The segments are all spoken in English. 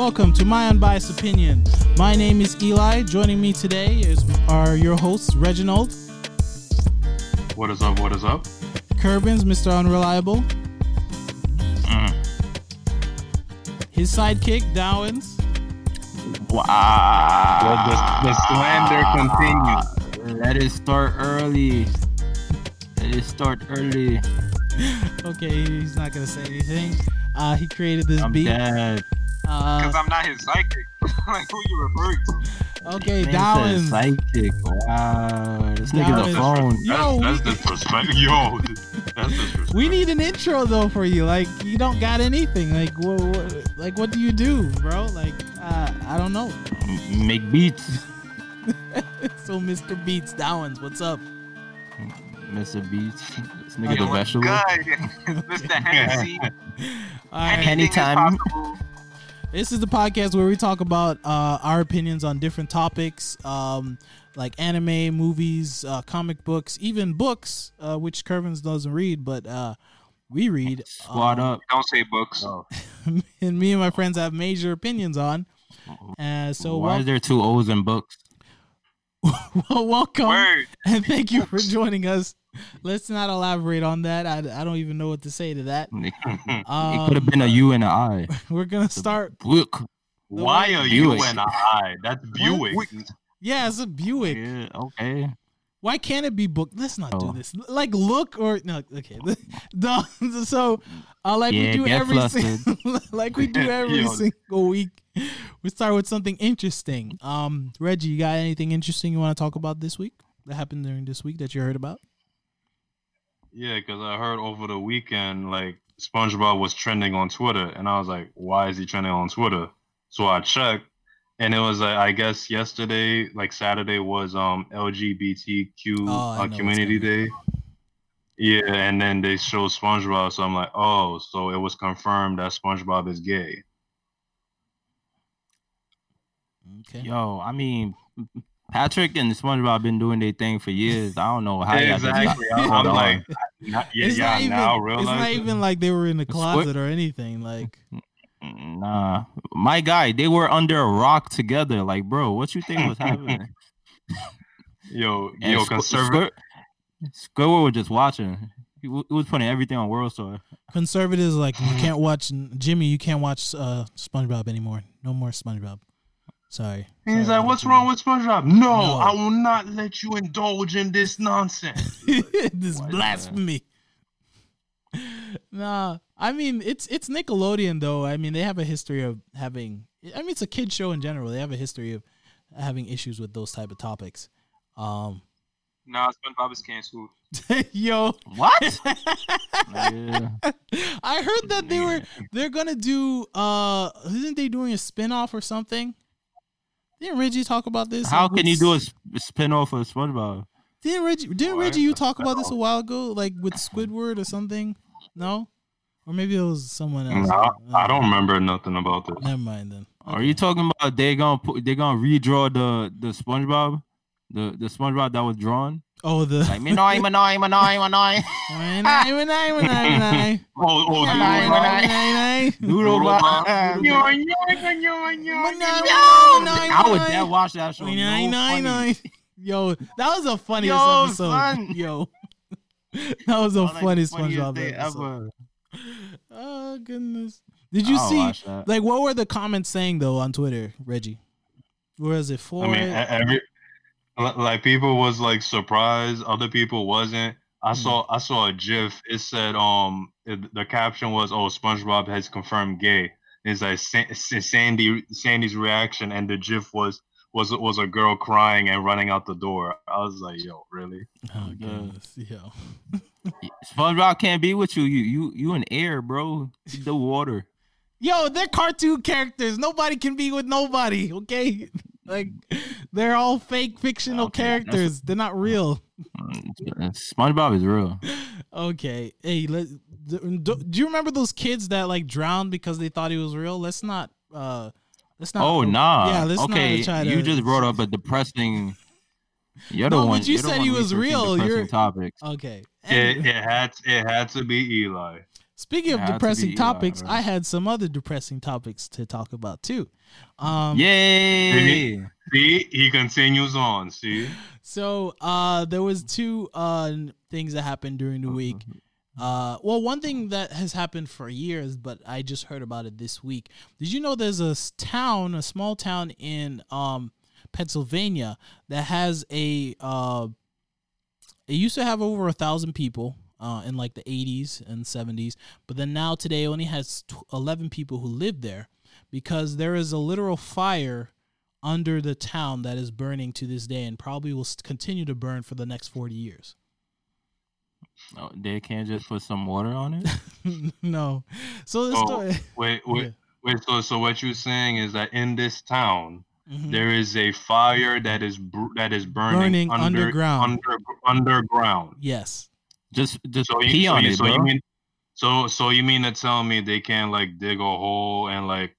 Welcome to my unbiased opinion. My name is Eli. Joining me today is are your hosts Reginald, What is up? What is up? Kerbins, Mr. Unreliable, Mm. his sidekick Dowens, Wow. The, the, the slander continues. Let it start early. Let it start early. Okay, he's not gonna say anything. Uh, he created this I'm beat. dead. Uh, Because I'm not his psychic. like, who you referring to? okay, Man Dowens. Psychic. Wow. This nigga's a phone. Yo, that's, we- that's disrespect. Yo, that's disrespect. We need an intro though for you. Like you don't got anything. Like what? what like what do you do, bro? Like uh, I don't know. Make beats. so Mr. Beats Dowens, what's up? Mr. Beats. This Okay, nigga the what's vegetable. good? Mr. Hennessy. All right. Anytime. Possible. This is the podcast where we talk about uh, our opinions on different topics, um, like anime, movies, uh, comic books, even books, uh, which Kervins doesn't read, but uh, we read. Squad Um, up. Don't say books. and me and my friends have major opinions on. Uh, so Why wel- is there two O's in books? well, welcome. Word. and thank you for joining us. Let's not elaborate on that. I, I don't even know what to say to that. It Um, could have been a U and an I. We're gonna start. Book. Why are you and I? That's Buick. Yeah, it's a Buick. Yeah, okay. Why can't it be booked? Let's not do Oh. this. Like look or no. Okay. The, so, uh, like we Yeah, do get every flustered. like we do every single week. We start with something interesting. Um, Reggie, you got anything interesting you want to talk about this week that happened during this week that you heard about? Yeah, because I heard over the weekend, like, SpongeBob was trending on Twitter. And I was like, why is he trending on Twitter? So I checked. And it was, like, I guess yesterday, like Saturday, was um LGBTQ Oh, uh, Community. Day. Yeah, and then they showed SpongeBob, so I'm like, oh, so it was confirmed that SpongeBob is gay. Okay. Yo, I mean, Patrick and SpongeBob been doing their thing for years. I don't know how y'all exactly. got- I'm, hold I'm on. like, not, yeah, it's yeah, not even. now it's not even like they were in the Squid- closet or anything. Like, Nah, my guy, they were under a rock together. Like, bro, what you think was happening? yo, And yo, Squ- conservative. Squid- Squidward was just watching. He, w- he was putting everything on World Star. conservatives like you can't watch Jimmy. You can't watch uh, SpongeBob anymore. No more SpongeBob. Sorry. And he's Sorry, like, "What's wrong with SpongeBob?" No, No. I will not let you indulge in this nonsense. this What the- blasphemy. Nah, I mean it's it's Nickelodeon though. I mean they have a history of having. I mean it's a kid show in general. They have a history of having issues with those type of topics. Um, nah, SpongeBob is canceled. yo, What? yeah. I heard that they were they're gonna do. Uh, isn't they doing a spin off or something? Didn't Reggie talk about this? How can you do a spin off of SpongeBob? Didn't Reggie? Didn't What? Reggie you talk about this a while ago, like with Squidward or something? No, or maybe it was someone else. Nah, I don't remember nothing about this. Never mind then. Are you talking about they gonna put they gonna redraw the the SpongeBob, the the SpongeBob that was drawn? Oh, the me noi. Nine, nine, nine, nine, nine. Oh, oh. Noodle Noodle Bob. Bob. I would nine. never watch that show. Nine, No nine, nine, funny. nine. Yo, that was the funniest Yo, episode. son. Yo, that was the Like the funniest funniest SpongeBob thing episode. Oh goodness! Did you I'll see? watch that. Like, what were the comments saying though on Twitter, Reggie? Was it for I mean, it? e- every li- like people was like surprised, other people wasn't. I saw I saw a GIF. It said um it, the caption was oh SpongeBob has confirmed gay. It's like Sa- Sa- Sandy Sandy's reaction, and the GIF was was was a girl crying and running out the door. I was like, yo, really? oh Yeah. goodness, yo. SpongeBob can't be with you. You you you in air, bro. You The water. Yo, they're cartoon characters. Nobody can be with nobody. Okay, like they're all fake fictional Okay, characters. They're not real. SpongeBob is real. Okay, hey, let, do, do you remember those kids that like drowned because they thought he was real? Let's not. uh Let's not. Oh nah. Yeah, let's okay, not try to. you just brought up a depressing. You're the No, but one. you you're said he was real. depressing You're- Topics. Okay. It, it had it had to be Eli. Speaking of Had to depressing be topics, bro. I had some other depressing topics to talk about too. Um, Yay! See, he continues on. See, So uh, there was two uh, things that happened during the week. Uh, well, one thing that has happened for years, but I just heard about it this week. Did you know there's a town, a small town in um, Pennsylvania that has a. Uh, it used to have over a thousand people uh, in like the 80s and 70s, but then now today only has tw- 11 people who live there because there is a literal fire under the town that is burning to this day and probably will continue to burn for the next 40 years. Oh, they can't just put some water on it. no. So the Oh, story. wait, wait, Yeah. wait. So, so what you're saying is that in this town, Mhm. there is a fire that is br- that is burning, Burning under, underground. Under, underground. Yes. Just just So you, pee so, on you, it, so bro. you mean, so so you mean to tell me they can't like dig a hole and like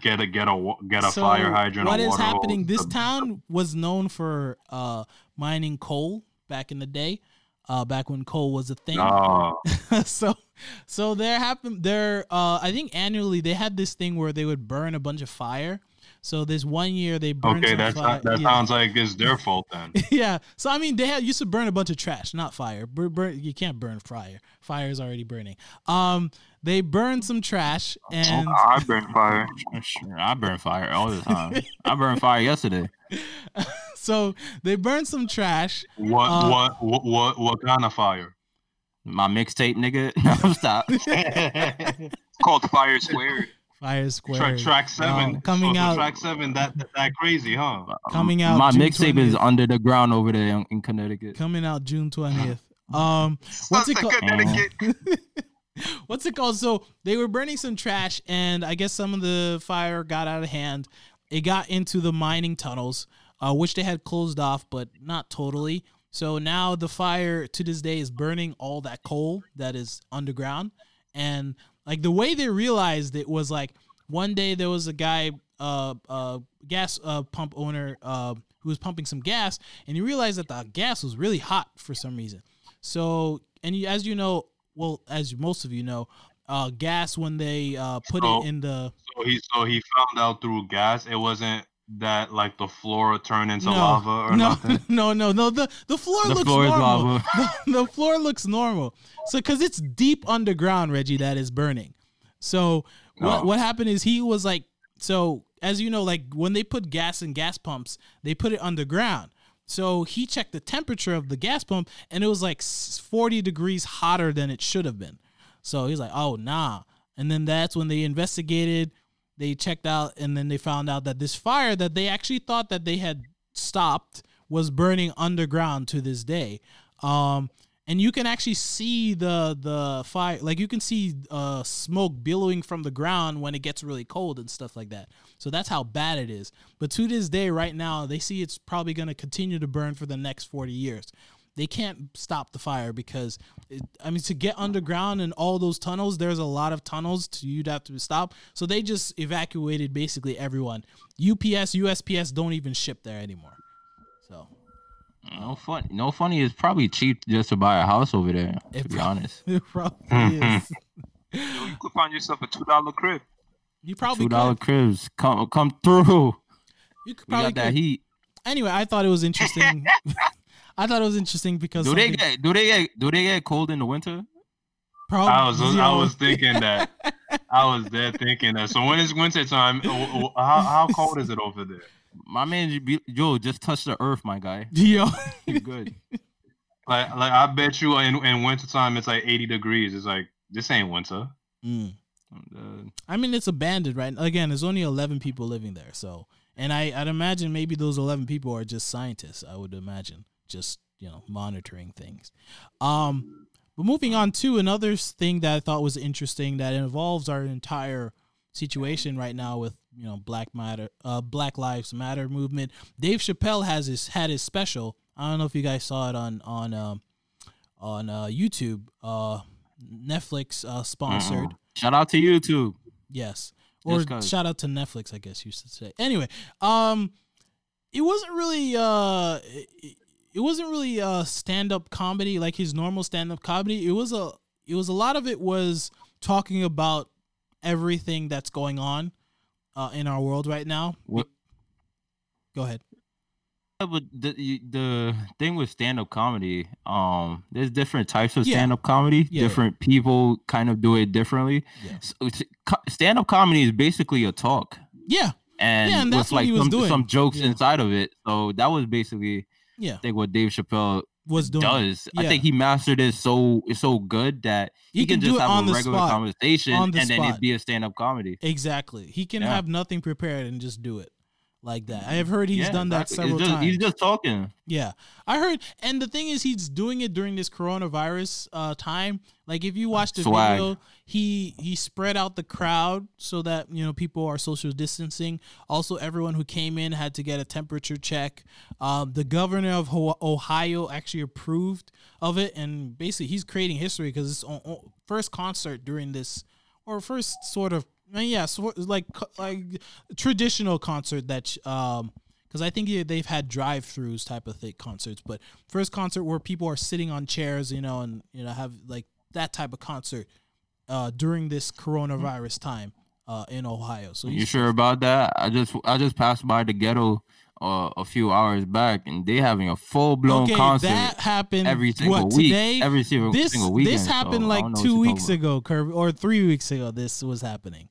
get a get a wa- get a So fire hydrant? What a is water hose happening? This town was known for uh, mining coal back in the day, uh, back when coal was a thing. Oh, so so there happened there uh I think annually they had this thing where they would burn a bunch of fire. So this one year they burned okay. some That's fire. that yeah. sounds like it's their fault then. yeah. So I mean, they had used to burn a bunch of trash, not fire. Bur- burn, you can't burn fire. Fire is already burning. Um, they burned some trash, and I burn fire. Sure, I burn fire all the time. I burned fire yesterday. so they burned some trash. What Uh, what what what what kind of fire? My mixtape, nigga. No, stop. called Fire Squared. Fire Square Track track seven um, coming so, so out. track seven that, that that crazy, huh? Coming out My mixtape is under the ground over there in, in Connecticut. coming out June twentieth. Um, what's it called? Connecticut. what's it called? So they were burning some trash, and I guess some of the fire got out of hand. It got into the mining tunnels, uh, which they had closed off, but not totally. So now the fire to this day is burning all that coal that is underground, and like the way they realized it was like one day there was a guy, uh, uh, gas uh, pump owner, uh, who was pumping some gas, and he realized that the gas was really hot for some reason. So, and you, as you know, well, as most of you know, uh, gas when they uh, put So- it in the So he so he found out through gas. It wasn't that like the floor turned into no, lava or no, nothing. no, no, no. The the floor The looks floor is normal. lava. The, the floor looks normal. So, because it's deep underground, Reggie, that is burning. So, what Oh. what happened is he was like, so as you know, like when they put gas in gas pumps, they put it underground. So he checked the temperature of the gas pump, and it was like forty degrees hotter than it should have been. So he's like, "Oh nah," and then that's when they investigated. They checked out, and then they found out that this fire that they actually thought that they had stopped was burning underground to this day. Um, and you can actually see the the fire, like you can see uh, smoke billowing from the ground when it gets really cold and stuff like that. So that's how bad it is. But to this day, right now, they see it's probably going to continue to burn for the next forty years. They can't stop the fire because, it, I mean, to get underground and all those tunnels, there's a lot of tunnels to you'd have to stop. So they just evacuated basically everyone. UPS, USPS don't even ship there anymore. So No fun. No funny. It's probably cheap just to buy a house over there. To It be prob- honest, it probably is. You could find yourself a two dollar crib. You probably two dollar cribs come come through. You could We probably got that could. heat. Anyway, I thought it was interesting. I thought it was interesting because Do they something- get do they get do they get cold in the winter? prob- I was I was thinking that. I was there thinking that. So when it's winter time, w- w- how how cold is it over there? My man, yo, just touch the earth, my guy. yo, You good? Like like I bet you in in winter time it's like 80 degrees. It's like this ain't winter. Mm. Uh, I mean, it's abandoned, right? Again, there's only 11 people living there. So, and I, I'd imagine maybe those 11 people are just scientists. I would imagine just, you know, monitoring things. Um, but moving on to another thing that I thought was interesting that involves our entire situation right now with, you know, Black Matter, uh, Black Lives Matter movement. Dave Chappelle has his, had his special. I don't know if you guys saw it on, on, um, on, uh, YouTube, uh, Netflix, uh, sponsored. shout out to YouTube. Yes. Or shout out to Netflix, I guess you should say. Anyway, um it wasn't really uh it, it wasn't really a stand up comedy like his normal stand up comedy. It was a it was a lot of it was talking about everything that's going on uh, in our world right now. What- Go ahead. Yeah, but the the thing with stand up comedy, um, there's different types of Yeah. stand up comedy. Yeah. Different people kind of do it differently. Yeah. stand up comedy is basically a talk, Yeah, and, Yeah, and with that's what like he was some, doing. some jokes inside of it. So that was basically, yeah, I think, what Dave Chappelle was doing. does. I think he mastered it so so good that He he, can can, just have a regular spot. conversation the and then it'd be a stand up comedy. Exactly. He can Yeah. have nothing prepared and just do it like that. I have heard he's Yeah, done that several just- times. He's just talking. Yeah, I heard, and the thing is, he's doing it during this coronavirus uh, time. Like, if you watch the Swag. video, he he spread out the crowd so that you know people are social distancing. Also, everyone who came in had to get a temperature check. Um, the governor of Ohio actually approved of it, and basically, he's creating history because it's o- o- first concert during this, or first sort of, yeah, sort like like traditional concert that um because I think yeah, they've had drive-throughs type of thing concerts, but first concert where people are sitting on chairs, you know, and you know have like that type of concert uh, during this coronavirus time uh, in Ohio. So You he's- sure about that? I just I just passed by the ghetto uh, a few hours back, and they having a full blown okay, concert that happened every single what, week. today. every single this single weekend. this happened so like don't know what two weeks ago, Kirby, or three weeks ago. This was happening.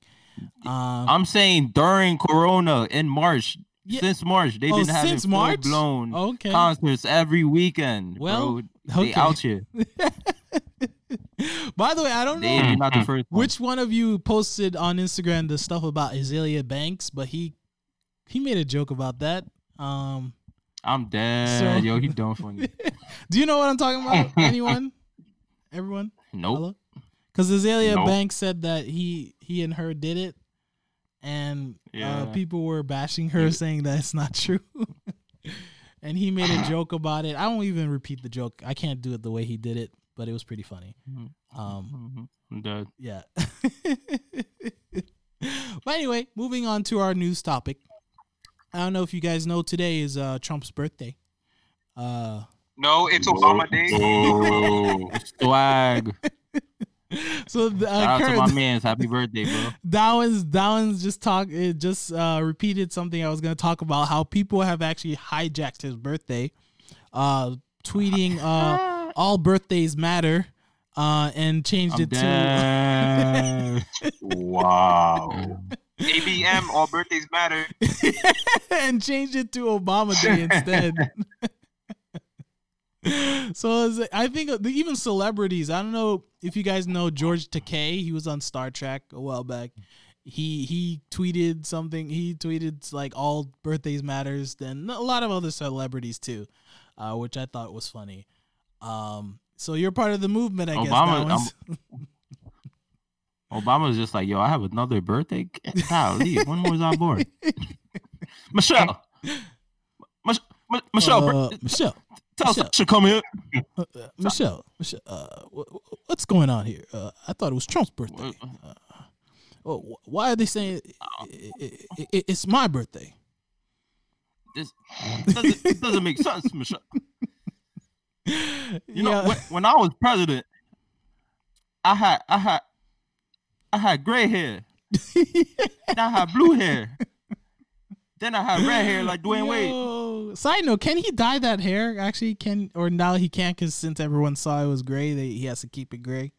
Um. I'm saying during Corona in March. Yeah. Since March, they've Oh, been having since full March? blown okay. concerts every weekend. Well, bro. they okay. out here. By the way, I don't know They not the first. one. which one of you posted on Instagram the stuff about Azealia Banks, but he he made a joke about that. Um, I'm dead. So- Yo, he done funny. do you know what I'm talking about? Anyone? Everyone? Nope. Hello? Because Azealia Nope. Banks said that he he and her did it, and uh, people were bashing her, saying that it's not true. and he made a joke about it. I won't even repeat the joke. I can't do it the way he did it, but it was pretty funny. Mhm. Um, Mhm. I'm dead. yeah. but anyway, moving on to our news topic. I don't know if you guys know today is uh, Trump's birthday. Uh, No, it's Obama Day. Oh. Swag. So the, Shout uh, out to my man's happy birthday, bro. Downs Downs just talk it just uh, repeated something I was going to talk about how people have actually hijacked his birthday, uh, tweeting uh, all birthdays matter, uh, and changed I'm it to. Wow. ABM, all birthdays matter. and changed it to Obama Day instead. so it's- I think even celebrities. I don't know if you guys know George Takei. He was on Star Trek a while back. He he tweeted something. He tweeted like all birthdays matters. Then a lot of other celebrities too, uh, which I thought was funny. Um, so you're part of the movement, I guess. Obama- Downs. Obama's just like, yo, I have another birthday. Golly, when was I born? Michelle. Mich- Mi- Michelle, Uh, Michelle, Michelle. Come here. uh, uh, Michelle, Michelle, uh, wh- wh- what's going on here? Uh, I thought it was Trump's birthday. Uh, oh, wh- why are they saying it, it, it, it- it's my birthday? This doesn't, it doesn't make sense, Michelle. You know, Yeah. when, when I was president, I had I had I had gray hair. and I had blue hair. Then I had red hair like Dwyane Wade. Side note: Can he dye that hair? Actually, can or now he can't because since everyone saw it was gray, they, he has to keep it gray.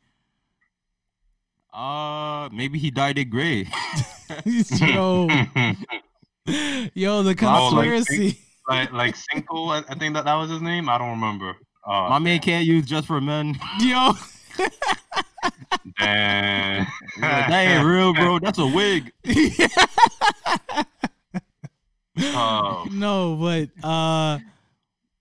Uh, maybe he dyed it gray. yo, yo, the Oh, like conspiracy. like like Cinco, I, I think that that was his name. I don't remember. Uh, My man can't use just for men. yo, Damn. that ain't real, bro. That's a wig. Oh, no, but uh,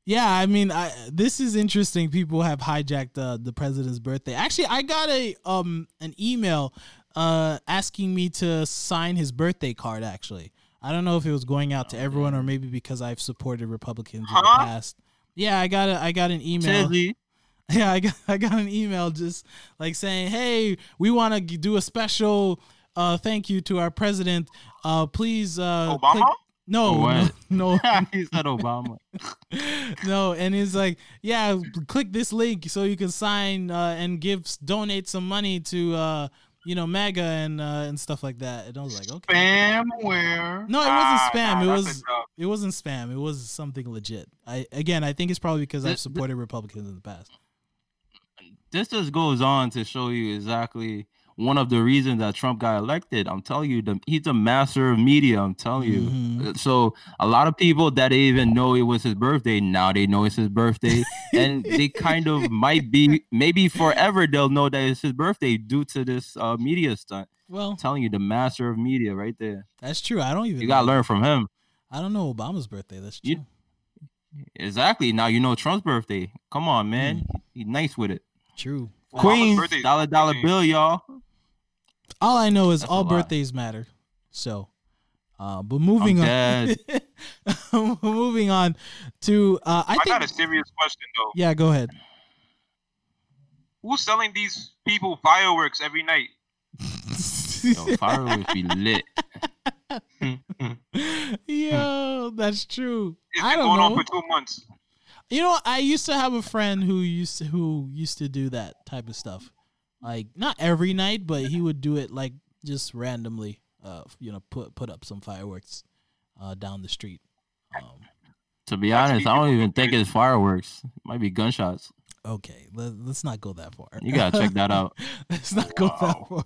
yeah, I mean, I this is interesting. People have hijacked uh, the president's birthday. Actually, I got a um an email uh asking me to sign his birthday card. Actually, I don't know if it was going out to everyone or maybe because I've supported Republicans in the past. Yeah, I got a I got an email. Chizzy. Yeah, I got I got an email just like saying, "Hey, we want to do a special uh thank you to our president. Uh please uh Obama? click- No, no, no, he said Obama. no, and it's like, yeah, click this link so you can sign uh, and give donate some money to uh, you know MAGA and uh, and stuff like that. And I was like, okay, Spamware. no, it wasn't Ah, spam. nah, it was it wasn't spam. It was something legit. I again, I think it's probably because I've Th- th- supported Republicans in the past. This just goes on to show you exactly one of the reasons that Trump got elected. I'm telling you, the, he's a master of media. I'm telling you. Mhm. Uh, So a lot of people that didn't even know it was his birthday now they know it's his birthday, and they kind of might be maybe forever they'll know that it's his birthday due to this uh, media stunt. Well, I'm telling you, the master of media right there. that's true. I don't even. You gotta know. learn from him. I don't know Obama's birthday. That's true. You- Exactly. Now you know Trump's birthday. Come on, man. Mm. He's nice with it. True. Obama's Queens, dollar dollar bill, y'all. All I know is That's a all lot. birthdays matter. So, uh, but moving on. moving on to uh, I I, think. got a serious question though. yeah, go ahead. Who's selling these people fireworks every night? Yo, fireworks be lit. Yo, that's true. It's I been don't going on know. for two months. You know, I used to have a friend who used to, who used to do that type of stuff. Like not every night, but he would do it like just randomly. Uh, you know, put put up some fireworks uh, down the street. Um, To be honest, I don't even think it's fireworks. It might be gunshots. okay, let, let's not go that far. You gotta check that out. Let's not go that far.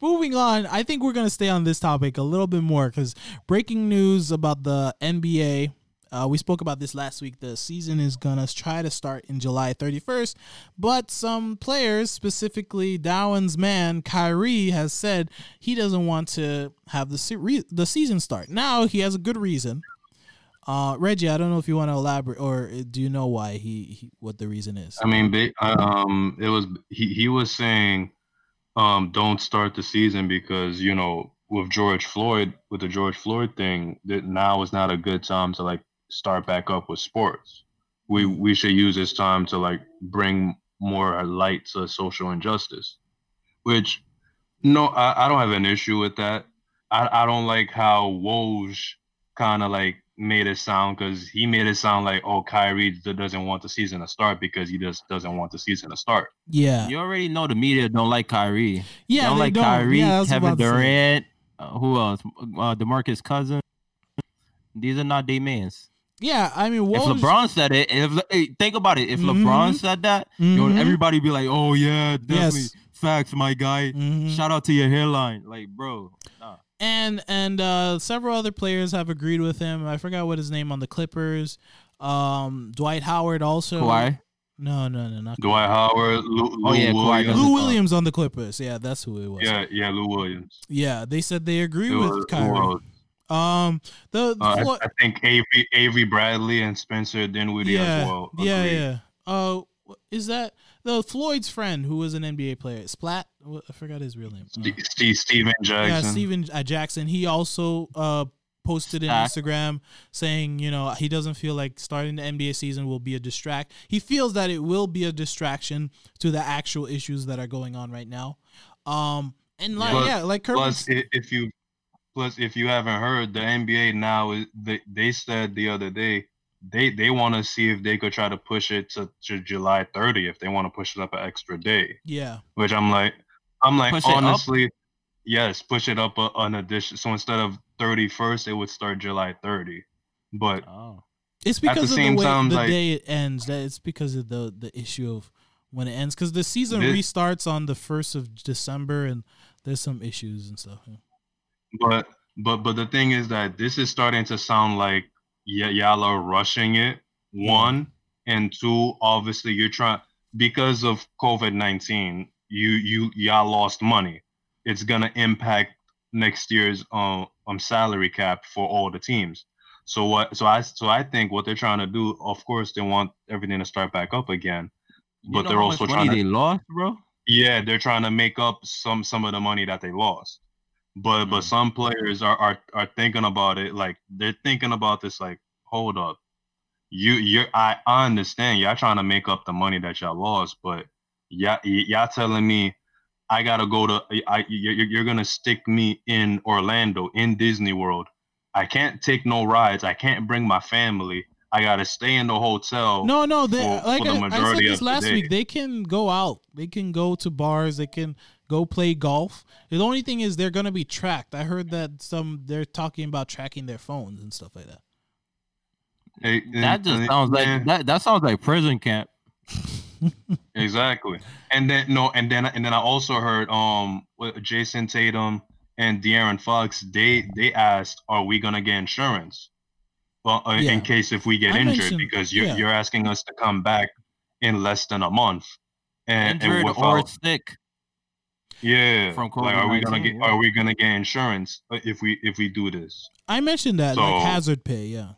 Moving on, I think we're gonna stay on this topic a little bit more because breaking news about the NBA. Uh, we spoke about this last week. The season is gonna try to start in July 31st, but some players, specifically Dowan's man Kyrie, has said he doesn't want to have the se- re- the season start. Now he has a good reason. Uh, Reggie, I don't know if you want to elaborate, or uh, do you know why he, he what the reason is? I mean, ba- um, it was he, he was saying, um, don't start the season because you know with George Floyd with the George Floyd thing that now is not a good time to like start back up with sports. We we should use this time to like bring more light to social injustice, which no, I, I don't have an issue with that. I, I don't like how Woj kind of like made it sound because he made it sound like oh Kyrie d- doesn't want the season to start because he just doesn't want the season to start. Yeah, You already know the media don't like Kyrie. yeah, they don't they like don't. Kyrie, Yeah, Kevin about to say. Durant. Uh, who else? Uh, Demarcus Cousins. These are not their mans. Yeah, I mean, If Woj, LeBron said it, if hey, think about it, if Mhm. LeBron said that, Mhm. yo, everybody be like, "Oh yeah, definitely Yes. facts, my guy." Mhm. Shout out to your hairline, like, bro. Nah. and and uh, several other players have agreed with him. I forgot what his name on the Clippers. Um, Dwight Howard also. Kawhi. No, no, no, not Dwight Howard, Lou, Lou Oh, yeah, Kawhi Williams. Lou Williams on the Clippers. Yeah, that's who it was. Yeah, yeah, Lou Williams. Yeah, they said they agree Who with else- who Kyrie. Um, the, the Uh, I, I think Avery, Avery Bradley and Spencer Dinwiddie yeah, as well. yeah, agreed. yeah. Oh, is that the Floyd's friend who was an NBA player? Splat. I forgot his real name. Uh, Ste- Steve, Stephen yeah, Jackson. Stephen uh, Jackson. He also uh posted in Instagram saying, you know, he doesn't feel like starting the NBA season will be a distract. He feels that it will be a distraction to the actual issues that are going on right now. Um, and like Plus- yeah, like Kirby. Plus, if you plus if you haven't heard, the NBA now is they, they said the other day they they want to see if they could try to push it to, to July 30 if they want to push it up an extra day. yeah, Which I'm like, I'm like Push honestly, yes, push it up a, an addition. So instead of 31st, it would start July 30. But Oh. it's the because of the same way time, the like- day it ends. That it's because of the the issue of when it ends. Because the season This- restarts on the first of December, and there's some issues and stuff. yeah. But but but the thing is that this is starting to sound like y- y'all are rushing it one and two obviously you're trying because of covid-19 you you y'all lost money it's gonna impact next year's um, um salary cap for all the teams so what so i so i think what they're trying to do of course they want everything to start back up again You but know they're also trying to they lost, bro. yeah, they're trying to make up some some of the money that they lost. But but Mm. some players are, are are thinking about it like they're thinking about this like, hold up. You you're I, I understand y'all trying to make up the money that y'all lost, but y'all y'all telling me I gotta go to I you're, you're gonna stick me in Orlando in Disney World I can't take no rides. I can't bring my family. I gotta stay in the hotel. No, no, they for- like for the I, I said majority this of last day. week. They can go out. They can go to bars. They can go play golf. The only thing is they're gonna be tracked. I heard that some they're talking about tracking their phones and stuff like that. Eh, That just eh, sounds like eh, that. That sounds like prison camp. exactly. And then no, and then and then I also heard um Jayson Tatum and De'Aaron Fox. They they asked, "Are we gonna get insurance?" Well, uh, Yeah. in case if we get I injured, because you're yeah. you're asking us to come back in less than a month. And, and Injured or without- sick. Yeah, from like are we gonna COVID-19, get yeah. are we gonna get insurance uh, if we if we do this? I mentioned that like hazard pay. Yeah.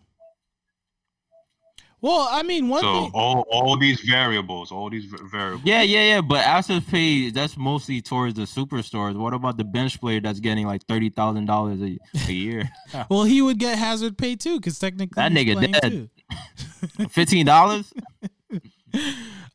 Well, I mean, one So thing. all all these variables, all these variables. Yeah, yeah, yeah. But asset pay that's mostly towards the superstars. What about the bench player that's getting like thirty thousand dollars a a year? Well, he would get hazard pay too, because technically That nigga playing dead. too. Fifteen dollars?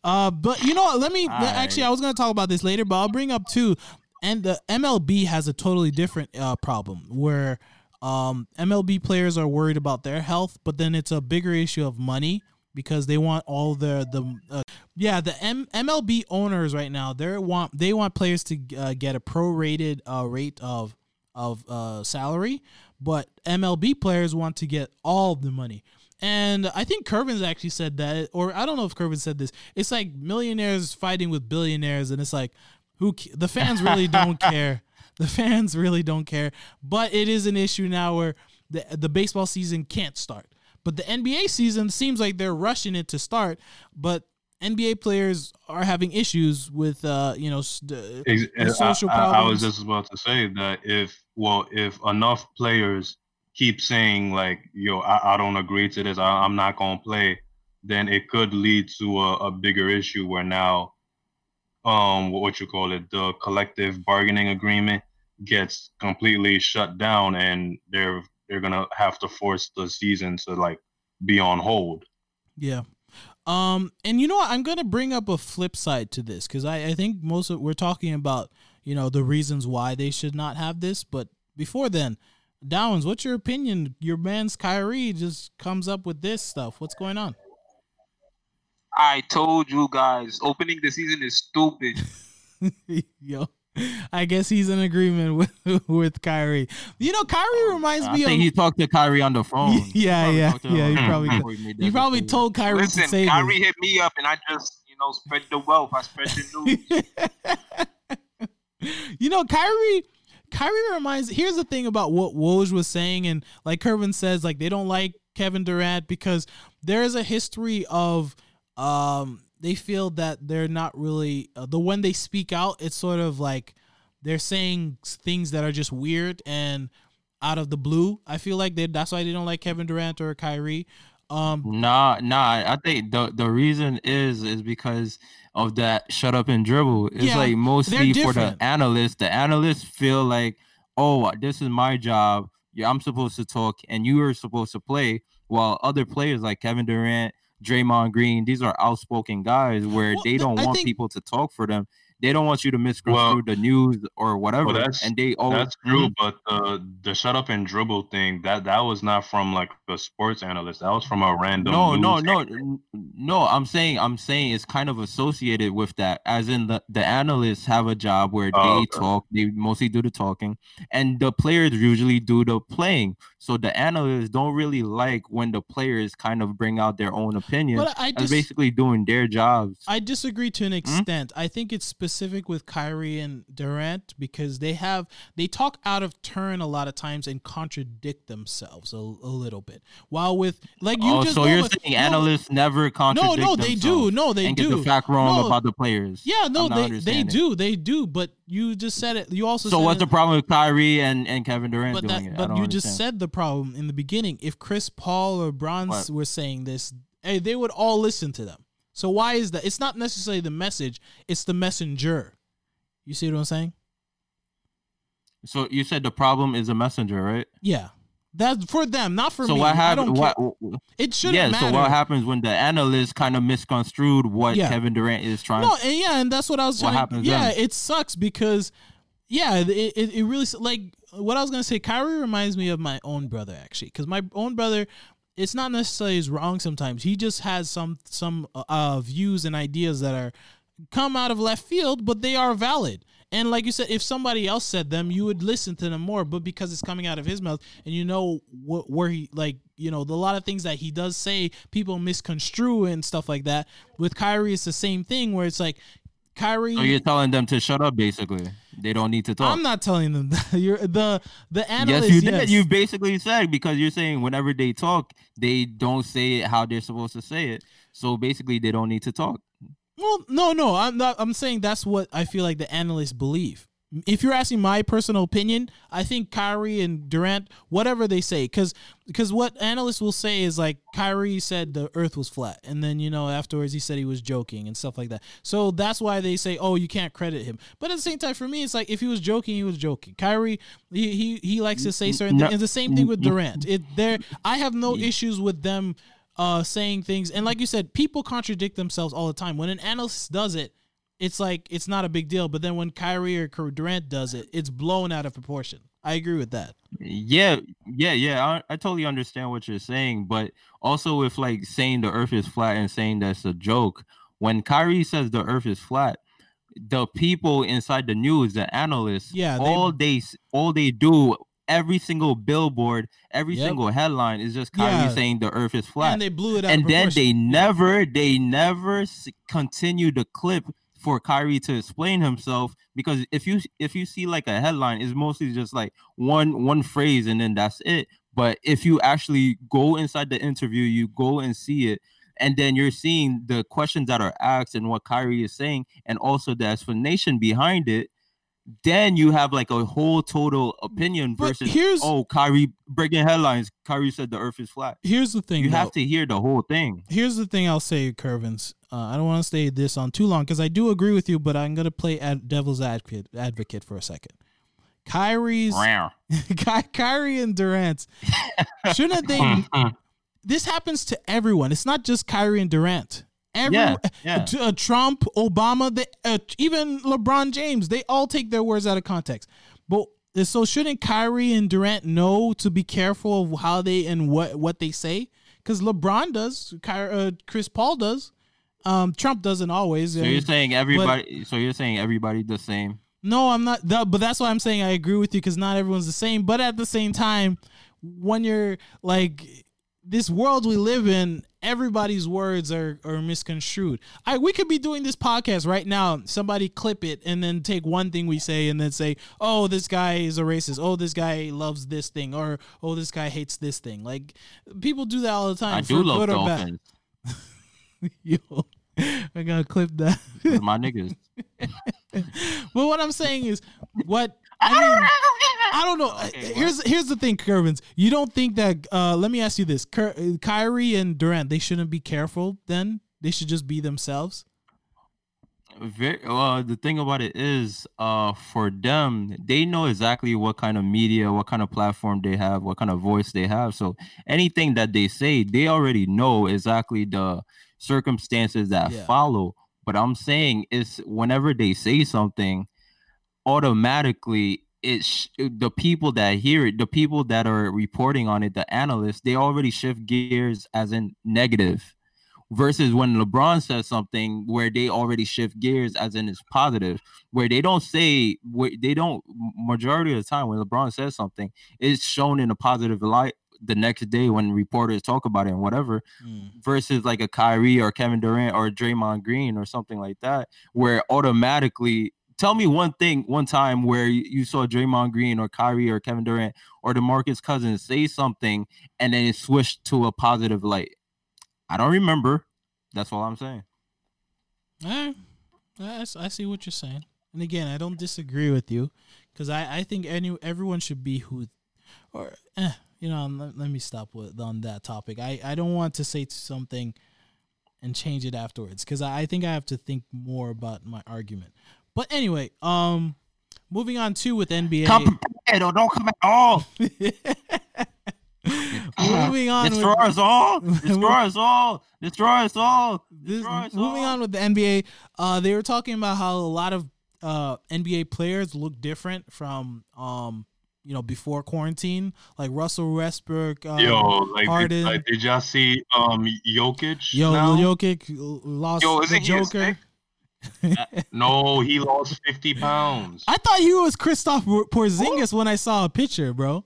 Uh, but you know, what, let me All actually. I was gonna talk about this later, but I'll bring up too. And the MLB has a totally different uh, problem where um, MLB players are worried about their health, but then it's a bigger issue of money because they want all the the uh, yeah the M- MLB owners right now they want they want players to uh, get a prorated uh, rate of of uh, salary, but MLB players want to get all the money. And I think Curvin's actually said that, or I don't know if Curvin said this. It's like millionaires fighting with billionaires, and it's like, who the fans really don't care. The fans really don't care. But it is an issue now where the the baseball season can't start. But the NBA season seems like they're rushing it to start. But NBA players are having issues with, uh, you know, s- the- I- social I, I problems. was just about to say that if well, if enough players keep saying like, "Yo, I, I don't agree to this. I, I'm not gonna play," then it could lead to a, a bigger issue where now, um, what, what you call it, the collective bargaining agreement gets completely shut down, and they're they're gonna have to force the season to like be on hold. Yeah. Um, and you know what? I'm gonna bring up a flip side to this because I, I think most of we're talking about you know the reasons why they should not have this, but before then, Downs, what's your opinion? Your man's Kyrie just comes up with this stuff. What's going on? I told you guys, opening the season is stupid. Yo, I guess he's in agreement with with Kyrie. You know, Kyrie oh, reminds I me think of he talked to Kyrie on the phone. He Yeah, yeah, talked to him yeah, he probably he you probably told Kyrie Listen, to say Kyrie hit me up, and I just, you know, spread the wealth. I spread the news. you know, Kyrie. Kyrie reminds. Here's the thing about what Woj was saying, and like Kervin says, like they don't like Kevin Durant because there is a history of um they feel that they're not really uh, the when they speak out. It's sort of like they're saying things that are just weird and out of the blue. I feel like they that's why they don't like Kevin Durant or Kyrie. Um, Nah, nah. I think the the reason is is because of that shut up and dribble. It's Yeah, like mostly for the analysts. The analysts feel like, oh, this is my job. Yeah, I'm supposed to talk, and you are supposed to play. While other players like Kevin Durant, Draymond Green, these are outspoken guys where Well, they don't want think- people to talk for them. They don't want you to misconstrue Well- the news or whatever. that's- and they always That's true, but the the shut up and dribble thing that that was not from like a sports analyst. That was from a random. no no news no anchor. n- no i'm saying i'm saying it's kind of associated with that as in the the analysts have a job where Oh, they okay. talk they mostly do the talking and the players usually do the playing so the analysts don't really like when the players kind of bring out their own opinions but I as just basically doing their jobs I disagree to an Hmm? extent. I think it's specific with Kyrie and Durant because they have they talk out of turn a lot of times and contradict themselves a, a little bit. While with like you oh, just so you're with- saying no, analysts never contradict No, no, they do. No, they and do. get the fact wrong No. about the players Yeah, no, they they do. They do, but you just said it. You also so said what's it- the problem with Kyrie and, and Kevin Durant but doing that, it? But you just said the problem in the beginning. If Chris Paul or Bronze What? were saying this, hey, they would all listen to them. So why is that? It's not necessarily the message; it's the messenger. You see what I'm saying? So you said the problem is a messenger, right? Yeah, that's for them, not for so me. what I happened? What? It shouldn't Yeah. matter. So what happens when the analyst kind of misconstrued what Yeah. Kevin Durant is trying? To No, and yeah, and that's what I was What trying. happens yeah, then? it sucks because yeah, it, it, it really like what I was gonna say, Kyrie reminds me of my own brother actually, because my own brother, it's not necessarily wrong sometimes. He just has some some uh, views and ideas that are come out of left field, but they are valid. And like you said, if somebody else said them, you would listen to them more. But because it's coming out of his mouth, and you know wh- where he like, you know, the, lot of things that he does say, people misconstrue and stuff like that. With Kyrie, it's the same thing where it's like Kyrie. So you're telling them to shut up, basically. They don't need to talk. I'm not telling them that. You're the the analyst. yes, you did. yes. You basically said because you're saying whenever they talk, they don't say it how they're supposed to say it. So basically, they don't need to talk. Well, no, no, I'm not. I'm saying that's what I feel like the analysts believe. If you're asking my personal opinion, I think Kyrie and Durant, whatever they say, because because what analysts will say is like Kyrie said the Earth was flat, and then you know afterwards he said he was joking and stuff like that. So that's why they say, oh, you can't credit him. But at the same time, for me, it's like if he was joking, he was joking. Kyrie, he he, he likes to say certain No. things. And the same thing with Durant. It there, I have no issues with them uh, saying things. And like you said, people contradict themselves all the time. When an analyst does it, it's like it's not a big deal. But then when Kyrie or Durant does it, it's blown out of proportion. I agree with that. Yeah, yeah, yeah. I, I totally understand what you're saying, but also with like saying the Earth is flat and saying that's a joke. When Kyrie says the Earth is flat, the people inside the news, the analysts, Yeah, they- all they all they do, every single billboard, every Yep. single headline is just Kyrie Yeah. saying the Earth is flat, And they blew it and then they never, they never continue the clip for Kyrie to explain himself because if you if you see like a headline, it's mostly just like one one phrase and then that's it. But if you actually go inside the interview, you go and see it, and then you're seeing the questions that are asked and what Kyrie is saying, and also the explanation behind it. Then you have like a whole total opinion But versus here's- oh Kyrie breaking headlines. Kyrie said the Earth is flat. Here's the thing. You have to hear the whole thing. Here's the thing. I'll say, Curvins. Uh, I don't want to stay this on too long because I do agree with you, but I'm gonna play ad- devil's advocate advocate for a second. Kyrie's. Ky- Kyrie and Durant shouldn't they? this happens to everyone. It's not just Kyrie and Durant. Every, Yeah, yeah. uh, Trump, Obama, they, uh, even LeBron James, they all take their words out of context. But uh, so shouldn't Kyrie and Durant know to be careful of how they and what what they say? Because LeBron does, Ky- uh, Chris Paul does, um, Trump doesn't always. So you're saying everybody. so you're saying everybody the same. no, I'm not. That, but that's why I'm saying I agree with you because not everyone's the same. But at the same time, when you're like this world we live in, everybody's words are are misconstrued. I we could be doing this podcast right now. Somebody clip it and then take one thing we say and then say, "Oh, this guy is a racist. Oh, this guy loves this thing, or oh, this guy hates this thing." Like people do that all the time. I do for love good or bad. dolphins. Yo, I gotta clip that. My niggas. But what I'm saying is, what I mean, I don't know. Okay, here's here's the thing, Curvins. You don't think that? Uh, let me ask you this: Ky- Kyrie and Durant, they shouldn't be careful. Then they should just be themselves. Very well. The thing about it is, uh, for them, they know exactly what kind of media, what kind of platform they have, what kind of voice they have. So anything that they say, they already know exactly the circumstances that Yeah. follow. But I'm saying is whenever they say something, automatically it's the people that hear it, the people that are reporting on it, the analysts, they already shift gears as in negative versus when LeBron says something where they already shift gears as in it's positive, where they don't say where they don't majority of the time when LeBron says something, it's shown in a positive light the next day when reporters talk about it and whatever, mm. versus like a Kyrie or Kevin Durant or Draymond Green or something like that, where automatically tell me one thing one time where you saw Draymond Green or Kyrie or Kevin Durant or DeMarcus Cousins say something and then it switched to a positive light. I don't remember. That's all I'm saying. All right. I, I see what you're saying, and again, I don't disagree with you because I, I think any everyone should be who, or eh, you know. Let, let me stop with on that topic. I, I don't want to say something and change it afterwards because I, I think I have to think more about my argument. But anyway, um, moving on to with NBA. Come prepared or don't come at all. moving on. Destroy with- us all. Destroy us all. Destroy us all. this, Destroy us moving all. on with the NBA, uh, they were talking about how a lot of uh, NBA players look different from um, you know, before quarantine, like Russell Westbrook, um, Yo, like, Harden. did, like, did y'all see um Jokic? Yo, now? Jokic lost Yo, the isn't he a Joker. Uh, no, he lost fifty pounds. I thought he was Kristaps Porzingis when I saw a picture, bro.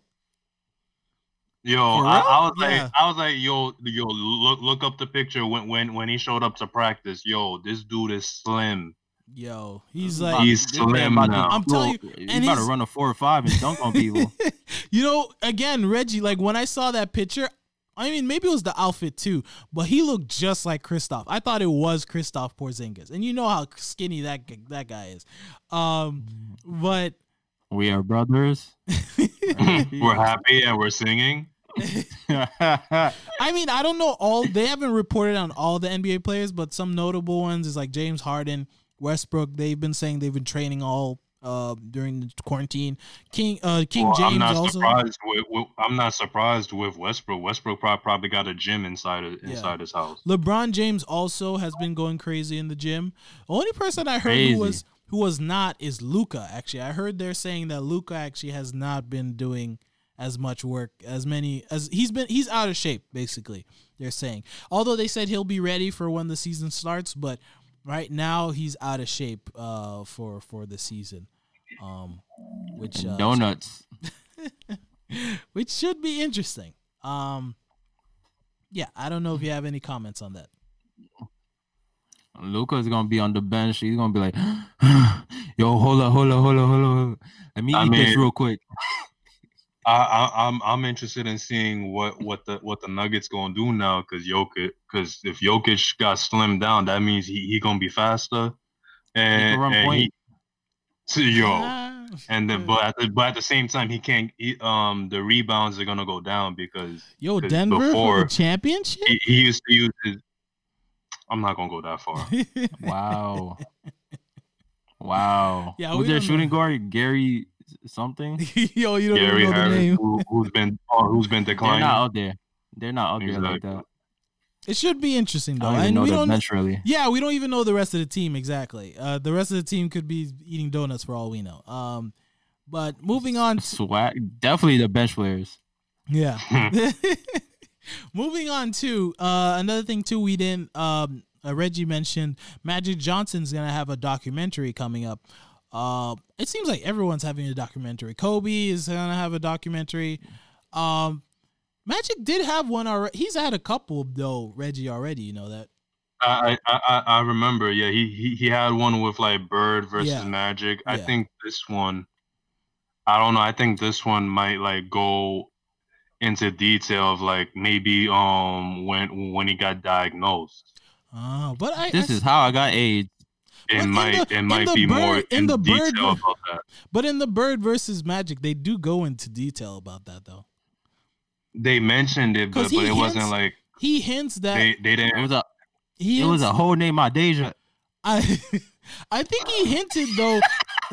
Yo, I. I was Yeah. like, I was like, yo, yo, look, look up the picture when, when, when he showed up to practice. Yo, this dude is slim. Yo, he's like, He's slim about to now. I'm telling go- you, he and about to run a four or five and dunk on people. you know, again, Reggie, like when I saw that picture, I mean, maybe it was the outfit too, but he looked just like Kristaps. I thought it was Kristaps Porzingis, and you know how skinny that that guy is. Um, but we are brothers. we're happy and we're singing. I mean, I don't know all. They haven't reported on all the NBA players, but some notable ones is like James Harden, Westbrook. They've been saying they've been training all uh during the quarantine. King uh King Well, James I'm not also. surprised. With, with, I'm not surprised with Westbrook. Westbrook prob- probably got a gym inside of, inside his house. LeBron James also has been going crazy in the gym. The only person I heard Crazy. who was who was not is Luka. Actually, I heard they're saying that Luka actually has not been doing as much work as many as he's been. He's out of shape, basically. They're saying, although they said he'll be ready for when the season starts, but right now he's out of shape uh, for for the season. Um, which uh, Donuts. which should be interesting. Um, yeah, I don't know if you have any comments on that. Luka's gonna be on the bench. He's gonna be like, "Yo, hold up, hold up, hold up, hold up. Let me I eat this real quick." I, I, I'm I'm interested in seeing what, what the what the Nuggets gonna do now because Jokic because if Jokic got slimmed down, that means he, he gonna be faster. And, run and point. he, so, yo, and then but at the, but at the same time he can't. He, um, the rebounds are gonna go down because yo Denver for the championship? he, he used to use his. I'm not gonna go that far. Wow. Wow. Yeah, Who's we their shooting know. guard? Gary something? Yo, you don't Gary even know the Harris, name. who, who's been oh, who's been They're declining. not out there. They're not out there like that. It should be interesting though. I don't know we don't really. Yeah, we don't even know the rest of the team exactly. Uh the rest of the team could be eating donuts for all we know. Um but moving on to, Swag. Definitely the bench players. yeah. moving on to uh another thing too we didn't um uh, Reggie mentioned Magic Johnson's going to have a documentary coming up. Uh, it seems like everyone's having a documentary. Kobe is going to have a documentary. Um, Magic did have one already. He's had a couple though, Reggie already. You know that. I, I I I remember. Yeah, he he, he had one with like Bird versus Yeah. Magic. I Yeah. think this one. I don't know. I think this one might like go into detail of like maybe um when when he got diagnosed. Oh, but I. This I- is how I got AIDS. It might the- it might the be more in in, the Bird detail ver- about that. But in the Bird versus Magic, they do go into detail about that though. They mentioned it, but, but he it wasn't like He hints that they they didn't. It was a he it was a whole name Deja. I I think he hinted though.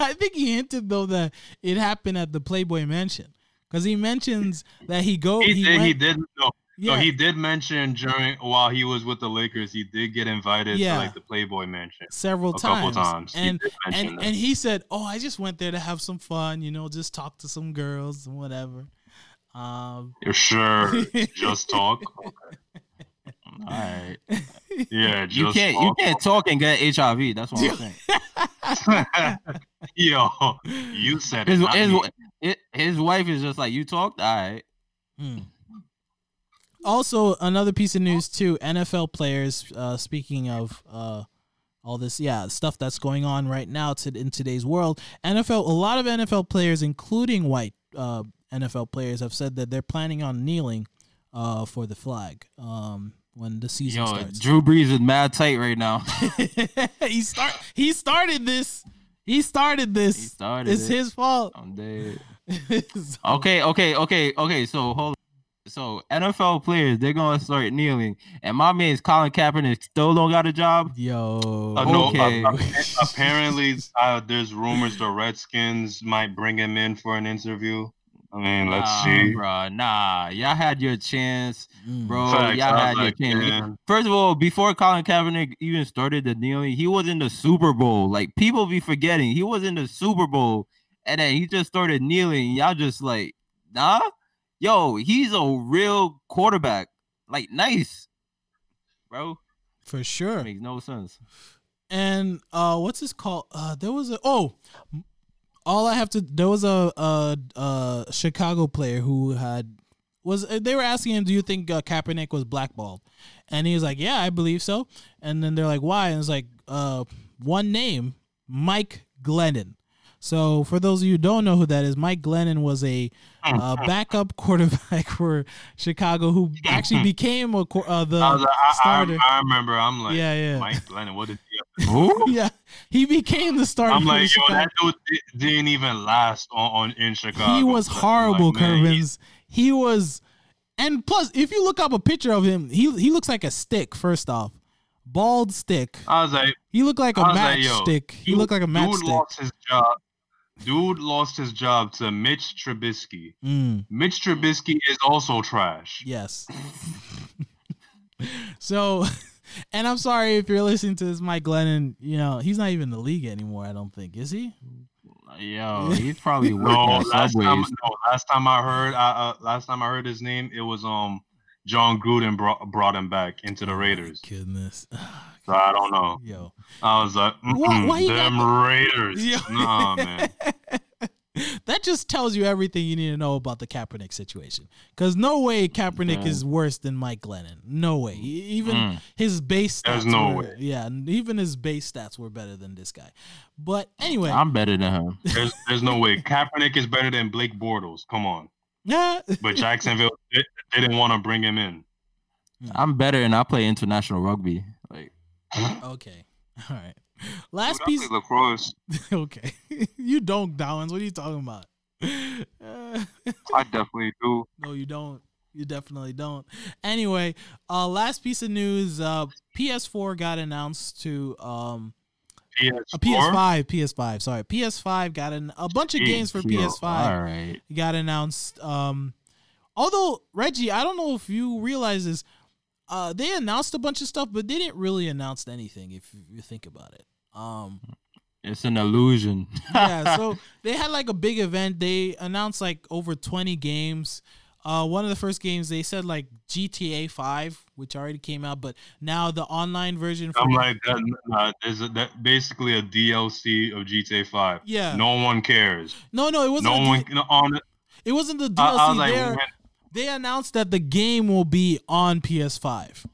I think he hinted though that it happened at the Playboy Mansion because he mentions that he go. He, He, did. He did. No, Yeah, no, he did mention during while he was with the Lakers, he did get invited Yeah. to like the Playboy Mansion several a times. couple times. And and that. and he said, "Oh, I just went there to have some fun. You know, just talk to some girls and whatever." Um, You're sure. Just talk. All right. Yeah, just You can't you can't talk and get HIV. That's what I'm saying. Yo, you said it. His not his, me. his, his wife is just like you talked. All right. Hmm. Also, another piece of news too: NFL players. Uh, speaking of uh, all this, yeah, stuff that's going on right now to, in today's world. NFL, a lot of NFL players, including white uh, NFL players, have said that they're planning on kneeling uh, for the flag um, when the season Yo, starts. Drew Brees is mad tight right now. he start. He started this. He started this. He started it's it. his fault. I'm dead. So- Okay, okay, okay, okay. So hold. So NFL players, they're gonna start kneeling, and my man's Colin Kaepernick still don't got a job. Yo. Uh, no, Okay. uh, uh, apparently, uh, there's rumors the Redskins might bring him in for an interview. I mean, let's nah, see. bro. Nah, y'all had your chance, Mm. bro. Facts, y'all I was had like, your chance. man. First of all, before Colin Kaepernick even started the kneeling, he was in the Super Bowl. Like people be forgetting, he was in the Super Bowl and then he just started kneeling. Y'all just like, nah, yo, he's a real quarterback. Like, nice, bro. For sure. Makes no sense. and uh what's this called uh there was a oh m- all i have to there was a a, a chicago player who had was uh, they were asking him do you think uh, Kaepernick was blackballed and he was like yeah i believe so and then they're like why and it's like uh one name mike glennon so for those of you who don't know who that is mike glennon was a uh, backup quarterback for chicago who actually became a uh, the I, like, I, starter I, I remember. I'm like, Yeah, yeah. Mike Glennon. What did he? Have to Who? yeah he became the starter I'm like, yo, that dude didn't even last on, on in Chicago. he was horrible, he's- Curvins. He was, and plus, if you look up a picture of him, he he looks like a stick. First off, bald stick. I was like, He looked like a was like, matchstick. he dude- looked like a Dude matchstick. lost his job. Dude lost his job to Mitch Trubisky. Mm, Mitch Trubisky is also trash. yes. so, and I'm sorry if you're listening to this, Mike Glennon. You know he's not even in the league anymore. I don't think is he. Yo, he's probably working No, last Subways. time, no, last time I heard, I, uh, last time I heard his name, it was um, Jon Gruden brought brought him back into the Raiders. Goodness. So I don't know. Yo. I was like, Why- why them got- Raiders. Yo. Nah, man. that just tells you everything you need to know about the Kaepernick situation. Because no way Kaepernick Yeah. is worse than Mike Glennon. No way. Even Mm. his base stats There's no were, way. Yeah, even his base stats were better than this guy. But anyway, I'm better than him. There's there's no way. Kaepernick is better than Blake Bortles. Come on. yeah. But Jacksonville they, they didn't want to bring him in. I'm better and I play international rugby. Like okay. All right. Last Dude, piece. lacrosse. okay. you don't, Downs. What are you talking about? Uh, I definitely do. No, you don't. You definitely don't. Anyway, uh last piece of news, uh PS4 got announced to um PS4. a PS5, PS5, sorry. PS5 got an, a bunch of Jeez, games for PS5 All right. got announced. Um although Reggie, I don't know if you realize this, uh they announced a bunch of stuff, but they didn't really announce anything if you think about it. Um It's an illusion. yeah, so they had like a big event. They announced like over 20 games. Uh, one of the first games they said like GTA 5, which already came out, but now the online version. For, I'm like that. Nah, there's a, that basically a DLC of GTA 5. yeah, No one cares. no, no, it wasn't. No a one D- on it. it wasn't the DLC. I, I was like, They're- when- they announced that the game will be on PS5.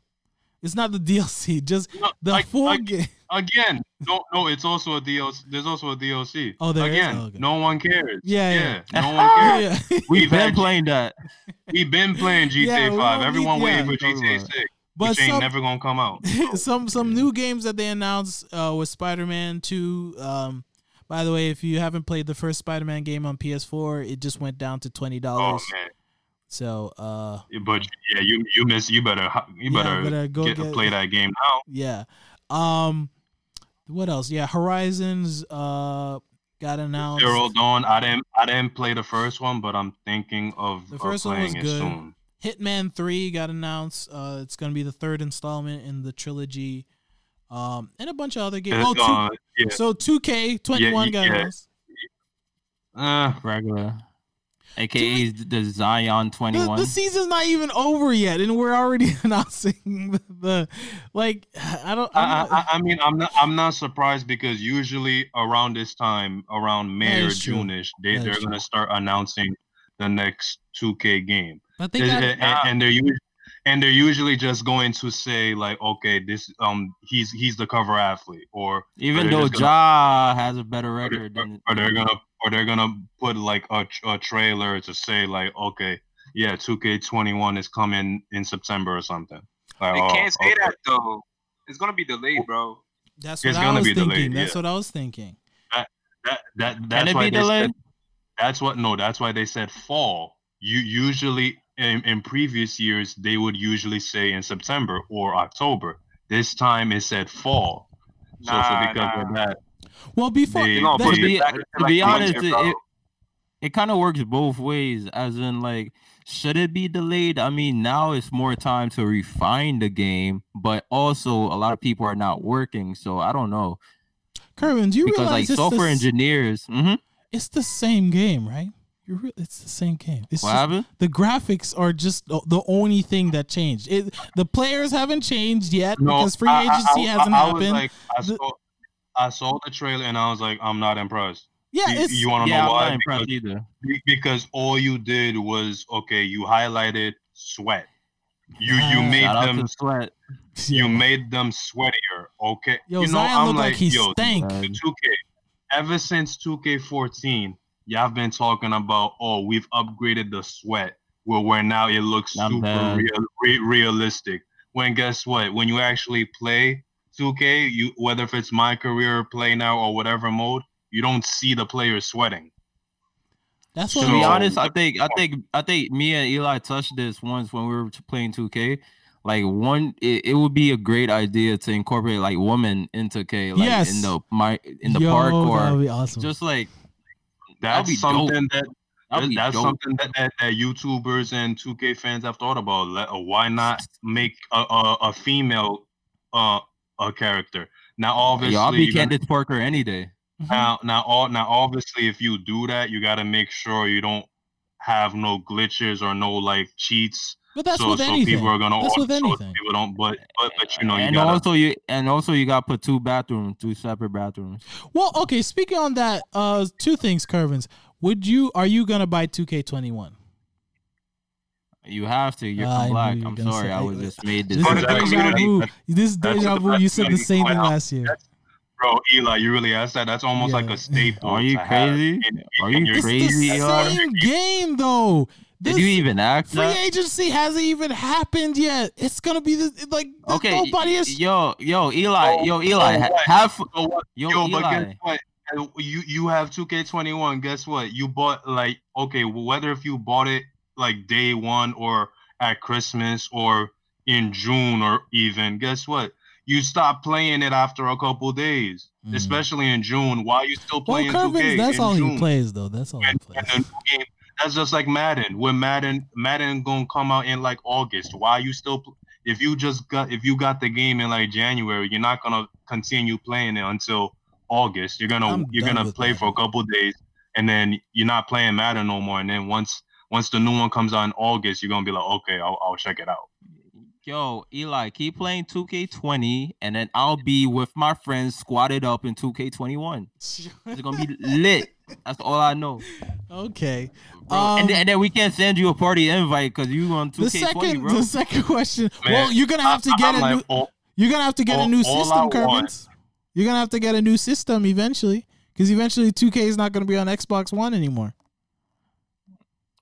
It's not the DLC, just no, the like- full like, game. Again. No, no, it's also a DLC. There's also a DLC. Oh, there is? again. Oh, okay. No one cares. Yeah, yeah. no one cares. Yeah. We've We've been playing that. We've been playing GTA Yeah, 5. Everyone need- waiting yeah. for GTA 6, but which ain't some, never gonna come out. some some new games that they announced uh, was Spider-Man 2. Um, by the way, if you haven't played the first Spider-Man game on PS4, it just went down to twenty dollars. man. so, uh, But yeah, you you miss. You better you Yeah, better, better go get, get- play that game now. yeah. Um, what else? Yeah, Horizons uh got announced. Zero Dawn. I didn't I didn't play the first one, but I'm thinking of, The of first one was good. soon. Hitman 3 got announced. Uh, it's gonna be the third installment in the trilogy. Um, and a bunch of other games. Oh, two, uh, yeah. so 2K21 Yeah, got announced. Uh, Regular. AKA the Zion 21. the season's not even over yet, and we're already announcing the, the like. I don't. I, I, I mean, I'm not I'm not surprised because usually around this time, around May or Juneish, they That they're gonna start announcing the next 2K game. but they and, and- they're usually and they're usually just going to say like, okay, this um he's he's the cover athlete, or Even though gonna- Ja has a better record they're- than or they're gonna or they're gonna put like a, a trailer to say like, okay, yeah, 2K21 is coming in September or something. Like, They oh, can't say okay. that though. It's gonna be delayed, bro. That's it's what I gonna was be thinking. delayed, That's yeah. what I was thinking. That that Can that's it why be they delayed? said that's what no, that's why they said fall. You usually in, in previous years they would usually say in September or October. This time it said fall. So, so Nah, because nah. of that, Well, before They- You're gonna that- be- to into, be honest, it- it- it kind of works both ways as in like should it be delayed i mean now it's more time to refine the game but also a lot of people are not working so i don't know Kervin, do you because realize like this, software this- engineers mhm. It's the same game, right? You're re- it's the same game. It's What just, happened? the graphics are just the, the only thing that changed. It, the players haven't changed yet because free I- I- agency I, hasn't I, I happened. Was like, I The- saw, I saw the trailer and I was like, I'm not impressed. yeah, You, it's you want to Yeah, know I'm why? not impressed Because, either. because all you did was okay. You highlighted sweat. You you made Shout them Sweat. you yeah. made them sweatier. Okay. Yo, you know, Zion I'm looked like, like, he yo, stank. Uh, the 2K. Ever since 2K14, y'all been talking about, oh, we've upgraded the sweat. Well, where now it looks Not super real, re- realistic. When guess what? When you actually play 2K, you whether if it's my career play now or whatever mode, you don't see the players sweating. That's To what. be So- honest, I think I think I think me and Eli touched this once when we were playing 2K. Like one, it, it would be a great idea to incorporate like women into K, like Yes. in the my in the Yo, park that would or be awesome. just like That's be something that that'd that's dope. something that, that, that YouTubers and 2K fans have thought about. Let- uh, Why not make a, a, a female uh a character? Now, obviously, Yo, I'll be you're gonna- Candace Parker any day. Mhm. now, now, all, now, obviously, if you do that, you got to make sure you don't have no glitches or no like cheats. but that's so, with so anything. people are gonna That's with so anything. people don't. But, but, but you know, you and gotta. also you and also you got to put two bathrooms, two separate bathrooms. Well, okay. Speaking on that, uh, two things, Curvins. Would you? Are you gonna buy 2K21? You have to. You're I knew black. you were I'm sorry. I was just made this. This But is that deja community- vu. This is that's deja vu. You said the same thing last year. Bro, Eli, you really asked that? That's almost like a staple. Are you crazy? in- Are you your- crazy? It's the Eli? same game, though. Did you even ask free that? agency hasn't even happened yet. It's gonna be the like Okay, nobody is. yo, yo, Eli, Oh, yo, Eli, oh, ha- have So yo, Yo, but Eli. guess what? You you have 2K21. Guess what? You bought like okay, whether if you bought it like day one or at Christmas or in June or even guess what? You stop playing it after a couple days, Mm. especially in June. Why you still Well, playing 2K? that's in all June? he plays, though. That's all he plays. and the new game, that's just like Madden. When Madden, Madden gonna come out in like August. Why you still? pl- If you just got, if you got the game in like January, you're not gonna continue playing it until August. You're gonna, I'm you're gonna with play for a couple days, and then you're not playing Madden no more. And then once, once the new one comes out in August, you're gonna be like, okay, I'll, I'll check it out. Yo, Eli, keep playing 2K20, and then I'll be with my friends squatted up in 2K21. It's gonna be lit. That's all I know. okay. Bro. Um, and, then, and then we can't send you a party invite because you on 2K20, the second, bro. the second question. Man, well, you're gonna have to I- get I'm a new. like, oh, You're gonna have to get a new system, I want- Curvins. You're gonna have to get a new system eventually, because eventually 2K is not gonna be on Xbox One anymore.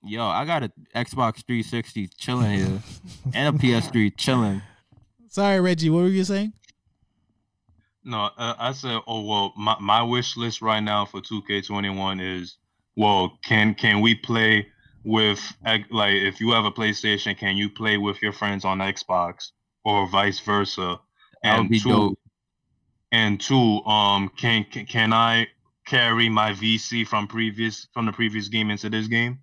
Yo, I got a Xbox 360 chilling here and a PS3 chilling. Sorry, Reggie. What were you saying? No, uh, I said, oh well, my, my wish list right now for 2K21 is, well, can can we play with like if you have a PlayStation, can you play with your friends on Xbox or vice versa? That would And be two, dope. and two, um, can can, can I carry my VC from previous from the previous game into this game?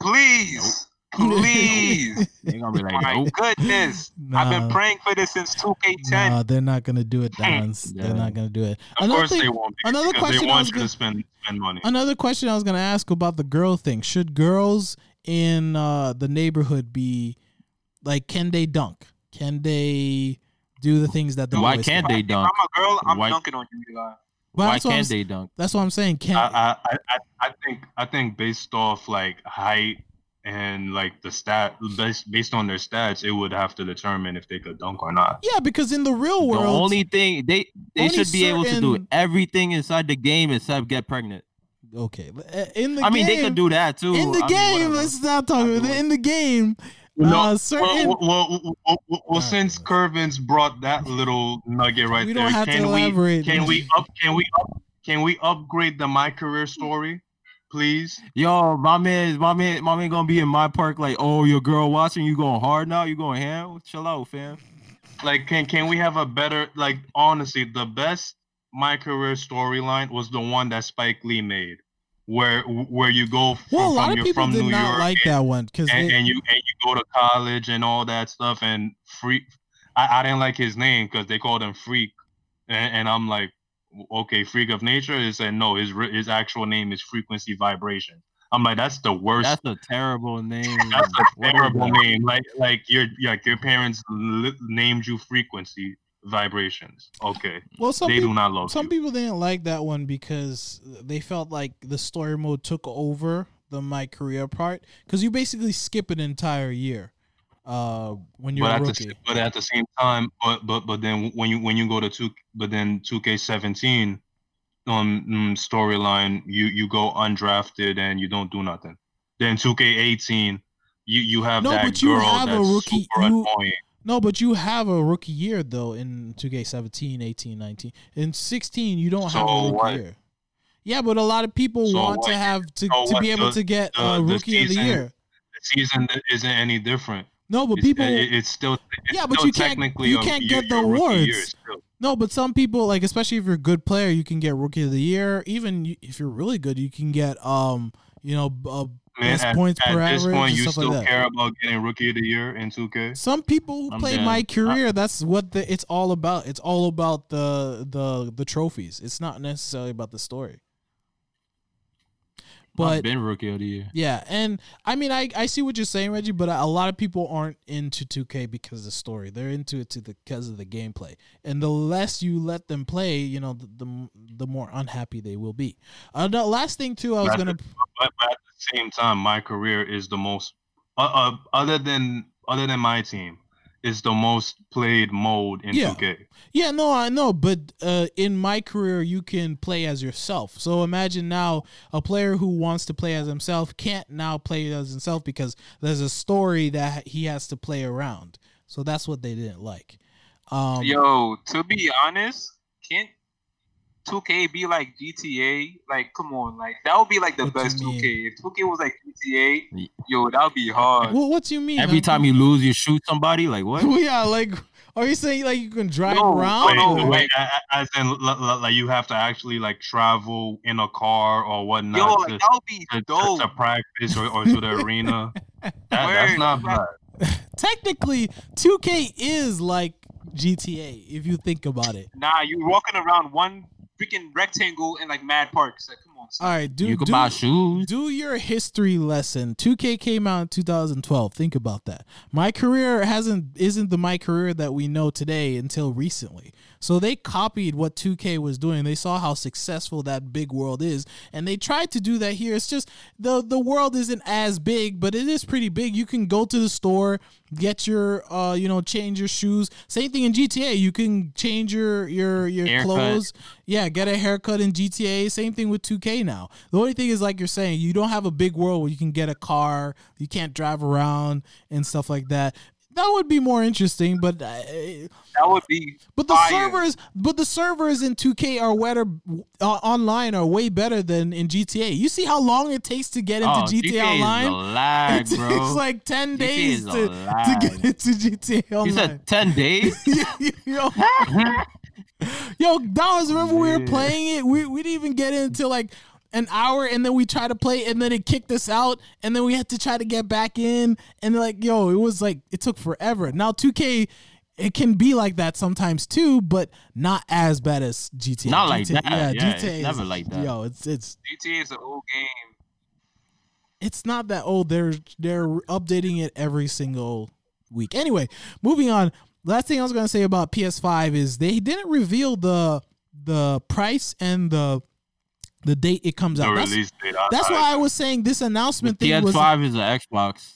Please, please. They're gonna be like, My nope. goodness. I've been praying for this since 2K10. No, they're not gonna do it, Dons. They're not gonna do it. Of Another course thing- they won't. Be, another because question they I want was gonna- to spend spend money. Another question I was gonna ask about the girl thing. Should girls in uh, the neighborhood be like? Can they dunk? Can they do the things that the Why boys can't do? they If dunk? I'm a girl, I'm Why- dunking on you, Eli. But Why that's what I'm can't they dunk? That's what I'm saying. Can I, I, I, I- I think I think based off like height and like the stat based based on their stats, it would have to determine if they could dunk or not. yeah, because in the real world, The only thing they they should be able to do everything inside the game except get pregnant. okay, uh, in the I mean, game, they could do that too. in the I game. whatever. let's not talk about it. it. In the game, No, uh, certain. well, well, well, well, well, well, since guys. Curvins brought that little nugget right We there, don't have to can we elaborate. can we up can we up can we upgrade the my career story, please? Yo, my man, my man, my man gonna be in my park like, oh, your girl watching you going hard now. You going ham? Chill out, fam. Like, can can we have a better like honestly, the best my career storyline was the one that Spike Lee made, where where you go from, well, a lot from of people from did New not York like and, that one because and, and you and you go to college and all that stuff and free. I, I didn't like his name because they called him Freak, and, and I'm like, okay, freak of nature. It said no, his his actual name is frequency vibration. I'm like, that's the worst. That's a terrible name. That's a terrible name. Like like your like your parents li- named you frequency vibrations. Okay, Well, some they people, do not love some you. people didn't like that one because they felt like the story mode took over the my career part because you basically skip an entire year uh when you're but a at the rookie. but at the same time, but but but then when you when you go to two, but then two K seventeen, um mm, storyline, you you go undrafted and you don't do nothing. Then two K eighteen, you you have No, that but you girl have a rookie- super you- annoying. No, but you have a rookie year though in 2K17, 18, 19. In 16, you don't have a rookie what? year. Yeah, but a lot of people So want to have to, So to be able The- to get the- a rookie of the year. The season isn't any different. No, but It's, people it- it's still it's Yeah, but still you can't- technically you can't your- get the awards. No, but some people like, especially if you're a good player, you can get rookie of the year. Even if you're really good, you can get um, you know, uh, Man, at, points at per this average point, and you still like that. care about getting rookie of the year in 2K? Some people who I'm play dead. my career, that's what the it's all about. It's all about the the the trophies. It's not necessarily about the story. I've But been rookie of the year. yeah, and I mean, I, I see what you're saying, Reggie, but a lot of people aren't into 2K because of the story. They're into it to the because of the gameplay. And the less you let them play, you know, the the, the more unhappy they will be. Uh, the last thing too, I was gonna But, but at the same time, my career is the most, uh, uh, other than other than my team, is the most played mode in Yeah. 2K. Yeah, no, I know, but uh, in my career, you can play as yourself. So imagine now a player who wants to play as himself can't now play as himself because there's a story that he has to play around. So that's what they didn't like. Um, Yo, to be honest, can't 2K be like GTA? Like, come on, like that would be like the What best 2K. If 2K was like GTA, yo, that would be hard. well, what do you mean? Every I'm- time you lose, you shoot somebody. Like what? yeah, like, are you saying like you can drive No, around? Wait, no, or- wait, a- a- as in, l- l- like you have to actually like travel in a car or whatnot Yo, to, like, that would be to, to, dope. to practice or, or to the arena. That, that's not bad. Technically, 2K is like GTA if you think about it. Nah, you're walking around one freaking rectangle in like Mad Parks. Like, come. All right, do you could do, buy shoes. do your history lesson. 2K came out in 2012. Think about that. My career hasn't isn't the my career that we know today until recently. So they copied what 2K was doing. They saw how successful that big world is, and they tried to do that here. It's just the the world isn't as big, but it is pretty big. You can go to the store, get your uh you know change your shoes. Same thing in GTA. You can change your your your Haircut. clothes. Yeah, get a haircut in GTA. Same thing with 2K now. The only thing is, like you're saying, you don't have a big world where you can get a car, you can't drive around and stuff like that. That would be more interesting, but uh, That would be. but the Fire. servers, but the servers in 2K are better uh, online are way better than in GTA. You see how long it takes to get into Oh, GTA, GTA Online? lag, it bro. takes like 10 GTA days to, to get into GTA you Online. said ten days. yo, yo, Dawes, remember we were playing it? We, we didn't even get into like an hour and then we tried to play and then it kicked us out and then we had to try to get back in and like yo it was like it took forever now 2k it can be like that sometimes too but not as bad as gta Not like GTA that. Yeah, it's is- never like that. yo it's it's GTA is an old game. it's not that old. They're they're updating it every single week. Anyway, moving on. Last thing I was gonna say about PS5 is they didn't reveal the the price and the the date it comes The out. That's, release date. That's why I was saying this announcement thing was. PS5 is an Xbox.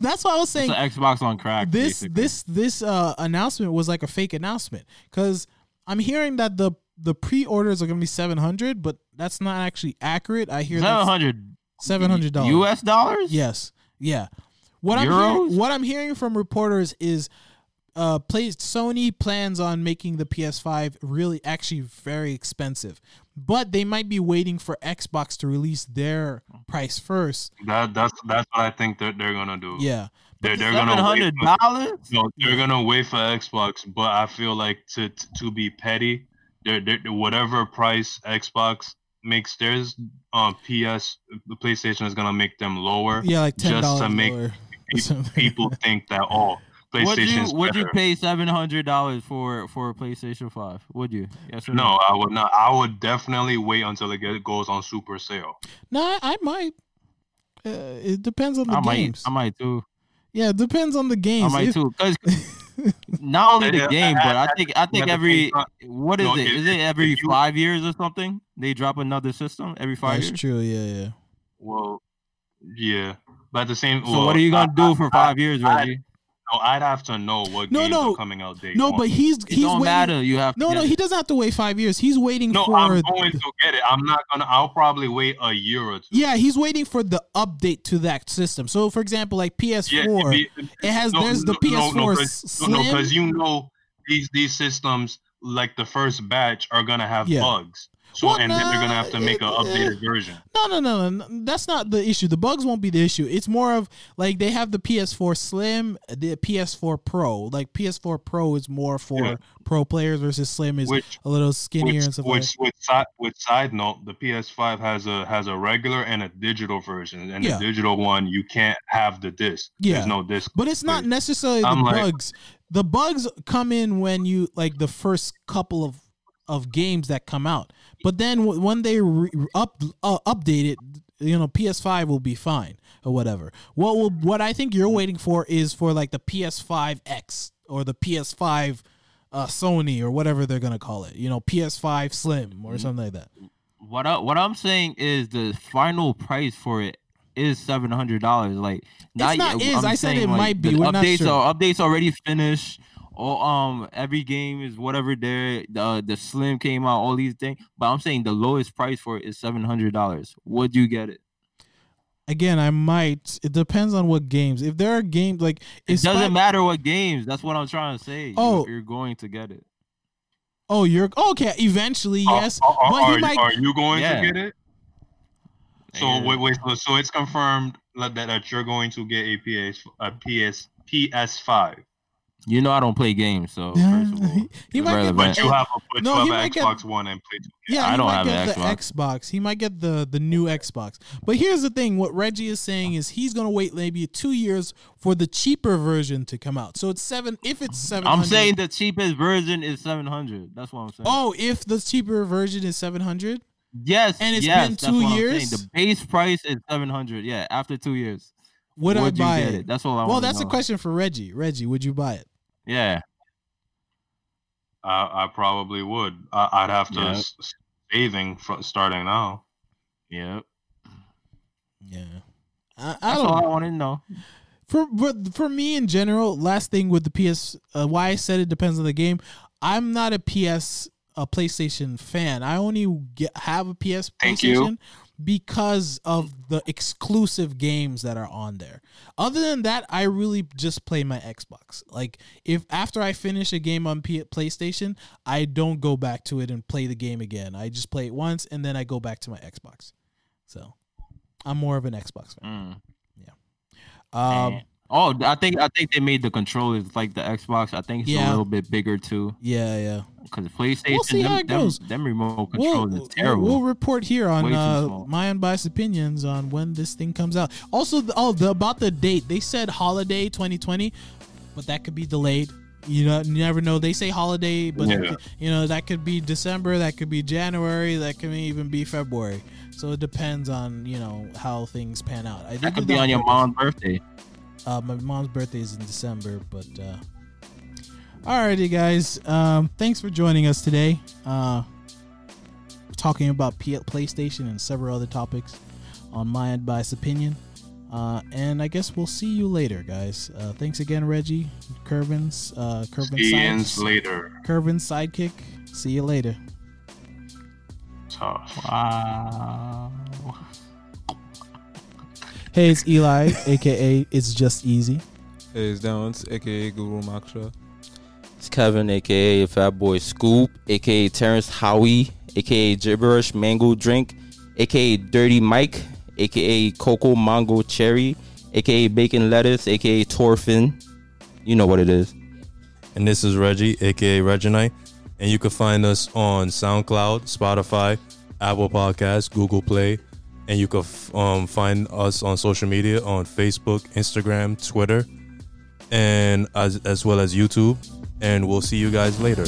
that's why I was It's saying an Xbox on crack. this basically. this this uh announcement was like a fake announcement because I'm hearing that the the pre-orders are gonna be 700, but that's not actually accurate. I hear seven that's hundred seven hundred dollars. U.S. dollars. Yes. Yeah. What I'm hearing, what I'm hearing from reporters is uh play Sony plans on making the PS5 really actually very expensive. But they might be waiting for Xbox to release their price first. That that's that's what I think that they're gonna do. Yeah. they're they're gonna wait hundred for, dollars. no, they're gonna wait for Xbox, but I feel like to to, to be petty, they're, they're whatever price Xbox makes theirs, um, PS the PlayStation is gonna make them lower. Yeah, like ten dollars Just to make lower. people think that oh Would you would you pay seven hundred dollars for for a PlayStation Five? Would you? Yes or No, I would not. I would definitely wait until it get, goes on super sale. No, I, I might. Uh, it depends on the I might. games. I might too. yeah, it depends on the games. I might If- too. Because not only the game, but I think I think every what is No, it? if- Is it every five years or something? They drop another system every five That's years. true. Yeah, yeah. Well, yeah, but at the same. So well, what are you gonna I- do for I- five years, I- Reggie? No, I'd have to know what No, games no. are coming out day No, one. but he's It he's don't waiting. matter. You have No, get no, it. he doesn't have to wait five years. He's waiting no, for. I'm going to get it. I'm not gonna. I'll probably wait a year or two. yeah, he's waiting for the update to that system. So, for example, like PS4, be- it has no, there's the no, no, PS4 no, s- 'cause- no, because you know these these systems, like the first batch, are gonna have Yeah. bugs. So Well, and then they're gonna have to make an it- updated version. No, no, no, no. That's not the issue. The bugs won't be the issue. It's more of like they have the PS4 Slim, the PS4 Pro. Like PS4 Pro is more for Yeah. pro players versus Slim is Which a little skinnier which and stuff like which with side with side note, the PS5 has a has a regular and a digital version, and Yeah. the digital one you can't have the disc. Yeah. There's no disc. But it's not necessarily the I'm like- bugs. The bugs come in when you like the first couple of of games that come out. But then w- when they re- up uh, update it, you know, PS5 will be fine or whatever. What will what I think you're waiting for is for like the PS5X or the PS5 uh, Sony or whatever they're gonna call it. You know, PS5 Slim or something like that. What I, what I'm saying is the final price for it is seven hundred dollars. Like not yet- is, I said it like, might be, the we're not updates sure. are updates already finished. Or um, every game is whatever there. The the slim came out, all these things. But I'm saying the lowest price for it is seven hundred dollars. Would you get it? Again, I might. It depends on what games. If there are games like It doesn't Spy- matter what games. That's what I'm trying to say. You- Oh. you're going to get it. Oh, you're okay. Eventually, yes, Are, are, but he are- might. are you going Yeah. to get it? So Yeah. wait, wait. So, so it's confirmed that, that you're going to get a PS a PS PS5. You know I don't play games, so Yeah, first of all, he- he might get. But you have a, but No, you he have might an get- Xbox One and play. Yeah, I don't might have get an the Xbox. Xbox. He might get the the new Xbox. But here's the thing: what Reggie is saying is he's gonna wait maybe two years for the cheaper version to come out. So it's seven. If it's seven, I'm saying the cheapest version is seven hundred. That's what I'm saying. Oh, if the cheaper version is seven hundred. Yes, and it's yes, been two years? The base price is seven hundred. Yeah, after two years, Would, I you buy get it? That's all I Well, want. that's a question for Reggie. Reggie, would you buy it? Yeah, I, I probably would. I, I'd have to Yeah. s- s- saving from starting now. Yep. Yeah. I, I That's don't. all I want to know. for but for me in general, last thing with the PS, uh, why I said it depends on the game. I'm not a PS a PlayStation fan. I only get, have a PS Thank you. Because of the exclusive games that are on there. Other than that, I really just play my Xbox. Like if after I finish a game on P- PlayStation, I don't go back to it and play the game again. I just play it once and then I go back to my Xbox. So I'm more of an Xbox fan. Mm. Um, And- oh, I think I think they made the controllers like the Xbox. I think it's Yeah. a little bit bigger too. yeah, yeah. Because PlayStation, We'll see them, how it them- goes. Them, remote We'll, controls is terrible. we'll report here on uh, my unbiased opinions on when this thing comes out. Also, the, oh, the, about the date. They said holiday 2020, but that could be delayed. You know, you never know. They say holiday, but Yeah. could- you know that could be December, that could be January, that could even be February. So it depends on you know how things pan out. I that did could be on your purpose. mom's birthday. Uh, my mom's birthday is in December, but uh, alrighty, guys. Um, thanks for joining us today. Uh, talking about P- PlayStation and several other topics on my advice opinion. Uh, and I guess we'll see you later, guys. Uh, thanks again, Reggie, Curvin's, uh, Curvin's, See side- later. Curvin's sidekick. See you later. Tough. Wow. Hey, it's Eli, aka It's Just Easy. Hey, it's Downs, aka Guru Maksha. It's Kevin, aka Fat Boy Scoop, aka Terrence Howie, aka Gibberish Mango Drink, aka Dirty Mike, aka Coco Mango Cherry, aka Bacon Lettuce, aka Torfin. You know what it is. And this is Reggie, aka Reginite. And you can find us on SoundCloud, Spotify, Apple Podcasts, Google Play. And you can f- um, find us on social media on Facebook, Instagram, Twitter. and as as well as YouTube. And we'll see you guys later.